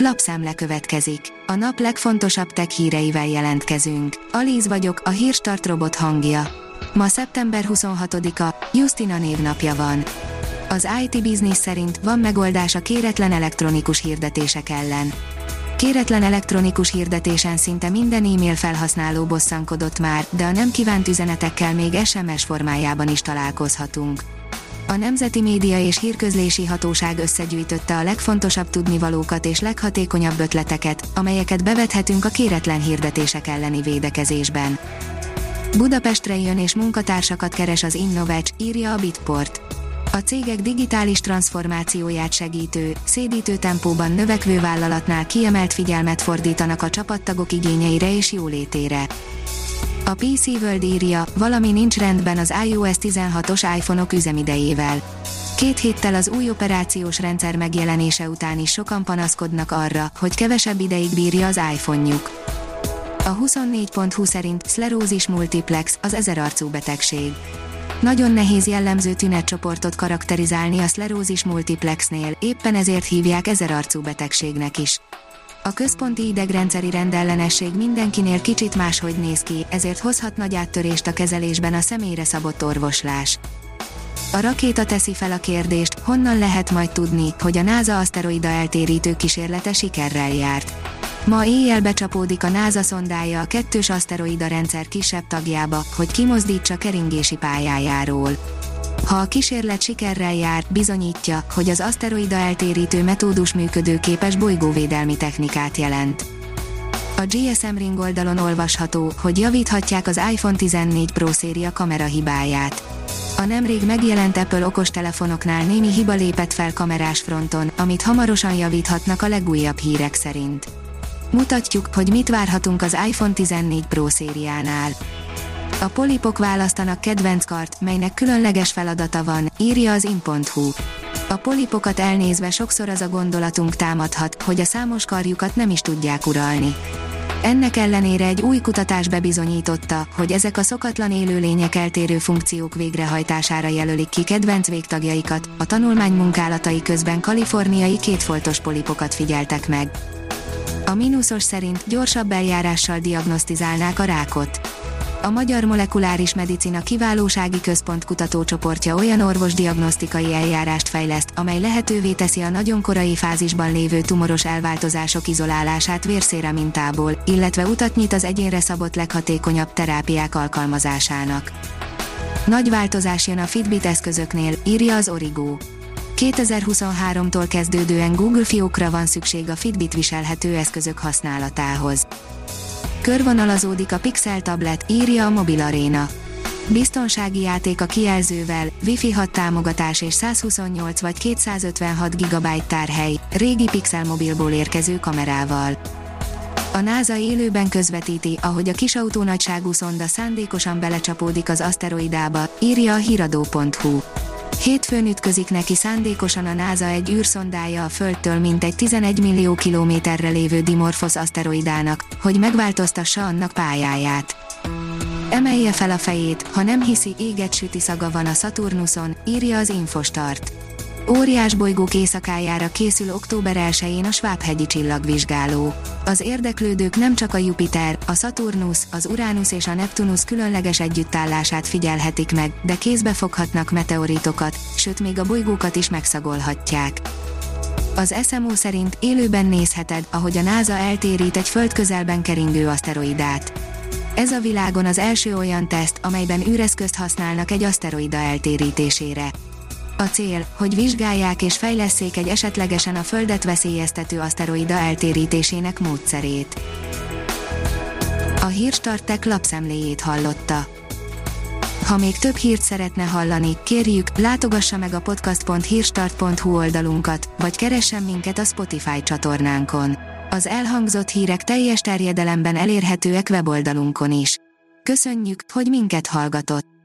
Lapszemle következik. A nap legfontosabb tech híreivel jelentkezünk. Alíz vagyok, a hírstart robot hangja. Ma szeptember 26-a, Justina névnapja van. Az IT Business szerint van megoldás a kéretlen elektronikus hirdetések ellen. Kéretlen elektronikus hirdetésen szinte minden e-mail felhasználó bosszankodott már, de a nem kívánt üzenetekkel még SMS formájában is találkozhatunk. A Nemzeti Média és Hírközlési Hatóság összegyűjtötte a legfontosabb tudnivalókat és leghatékonyabb ötleteket, amelyeket bevethetünk a kéretlen hirdetések elleni védekezésben. Budapestre jön és munkatársakat keres az Innovecs, írja a Bitport. A cégek digitális transformációját segítő, szédítő tempóban növekvő vállalatnál kiemelt figyelmet fordítanak a csapattagok igényeire és jólétére. A PC World írja, valami nincs rendben az iOS 16-os iPhone-ok üzemidejével. Két héttel az új operációs rendszer megjelenése után is sokan panaszkodnak arra, hogy kevesebb ideig bírja az iPhone-juk. A 24.20 szerint szlerózis multiplex, az ezerarcú betegség. Nagyon nehéz jellemző tünetcsoportot karakterizálni a szlerózis multiplexnél, éppen ezért hívják ezerarcú betegségnek is. A központi idegrendszeri rendellenesség mindenkinél kicsit máshogy néz ki, ezért hozhat nagy áttörést a kezelésben a személyre szabott orvoslás. A rakéta teszi fel a kérdést, honnan lehet majd tudni, hogy a NASA aszteroida eltérítő kísérlete sikerrel járt. Ma éjjel becsapódik a NASA szondája a kettős aszteroida rendszer kisebb tagjába, hogy kimozdítsa keringési pályájáról. Ha a kísérlet sikerrel jár, bizonyítja, hogy az aszteroida eltérítő metódus működőképes bolygóvédelmi technikát jelent. A GSM Ring oldalon olvasható, hogy javíthatják az iPhone 14 Pro széria kamera hibáját. A nemrég megjelent Apple okostelefonoknál némi hiba lépett fel kamerás fronton, amit hamarosan javíthatnak a legújabb hírek szerint. Mutatjuk, hogy mit várhatunk az iPhone 14 Pro szériánál. A polipok választanak kedvenc kart, melynek különleges feladata van, írja az in.hu. A polipokat elnézve sokszor az a gondolatunk támadhat, hogy a számos karjukat nem is tudják uralni. Ennek ellenére egy új kutatás bebizonyította, hogy ezek a szokatlan élőlények eltérő funkciók végrehajtására jelölik ki kedvenc végtagjaikat, a tanulmány munkálatai közben kaliforniai kétfoltos polipokat figyeltek meg. A mínuszos szerint gyorsabb eljárással diagnosztizálnák a rákot a Magyar Molekuláris Medicina Kiválósági Központ kutatócsoportja olyan orvosdiagnosztikai eljárást fejleszt, amely lehetővé teszi a nagyon korai fázisban lévő tumoros elváltozások izolálását vérszére mintából, illetve utat nyit az egyénre szabott leghatékonyabb terápiák alkalmazásának. Nagy változás jön a Fitbit eszközöknél, írja az Origo. 2023-tól kezdődően Google fiókra van szükség a Fitbit viselhető eszközök használatához. Körvonalazódik a Pixel tablet, írja a Mobil Arena. Biztonsági játék a kijelzővel, Wi-Fi 6 támogatás és 128 vagy 256 GB tárhely, régi Pixel mobilból érkező kamerával. A NASA élőben közvetíti, ahogy a kisautó nagyságú szonda szándékosan belecsapódik az aszteroidába, írja a hiradó.hu. Hétfőn ütközik neki szándékosan a NASA egy űrszondája a Földtől mintegy 11 millió kilométerre lévő Dimorphos aszteroidának, hogy megváltoztassa annak pályáját. Emelje fel a fejét, ha nem hiszi, éget süti szaga van a Saturnuson, írja az Infostart. Óriás bolygók éjszakájára készül október 1-én a Svábhegyi csillagvizsgáló. Az érdeklődők nem csak a Jupiter, a Saturnus, az Uranus és a Neptunus különleges együttállását figyelhetik meg, de kézbe foghatnak meteoritokat, sőt még a bolygókat is megszagolhatják. Az SMO szerint élőben nézheted, ahogy a NASA eltérít egy földközelben keringő aszteroidát. Ez a világon az első olyan teszt, amelyben űreszközt használnak egy aszteroida eltérítésére. A cél, hogy vizsgálják és fejleszék egy esetlegesen a Földet veszélyeztető aszteroida eltérítésének módszerét. A Hírstartek lapszemléjét hallotta. Ha még több hírt szeretne hallani, kérjük, látogassa meg a podcast.hírstart.hu oldalunkat, vagy keressen minket a Spotify csatornánkon. Az elhangzott hírek teljes terjedelemben elérhetőek weboldalunkon is. Köszönjük, hogy minket hallgatott!